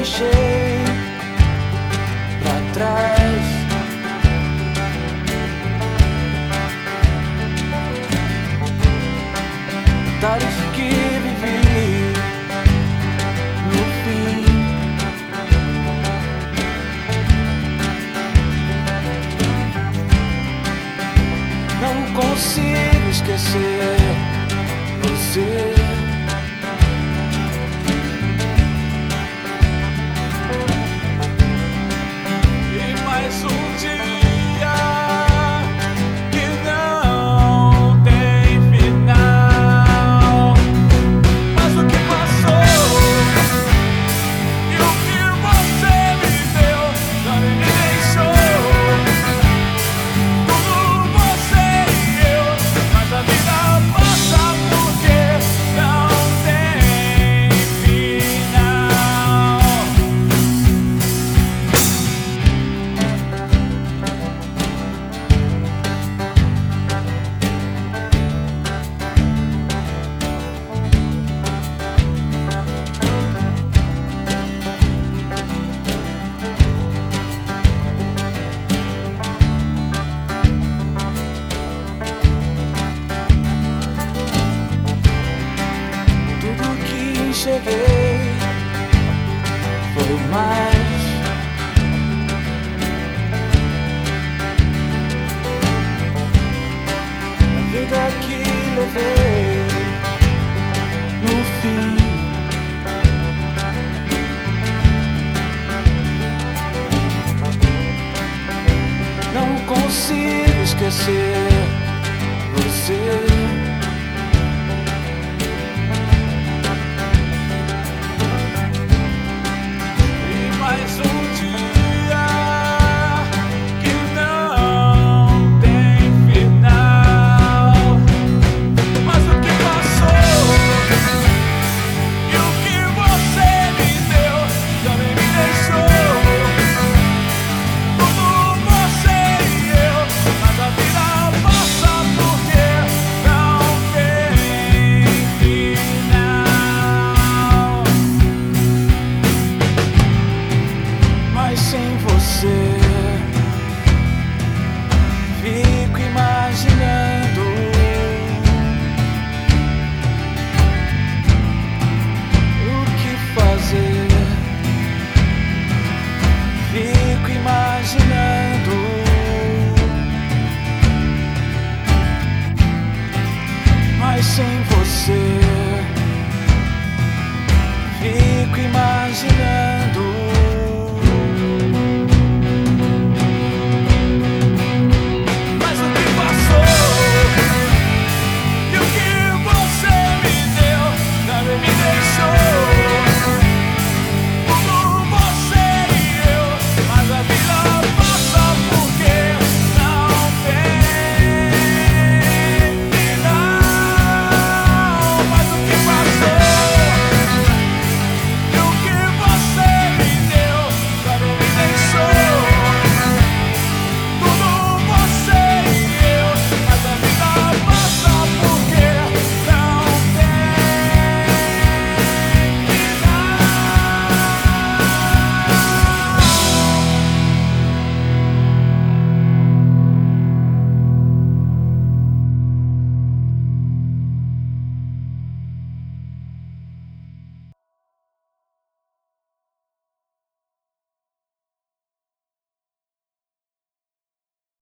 deixei pra trás. Tarde que vivi no fim. Não consigo esquecer você. consigo esquecer você.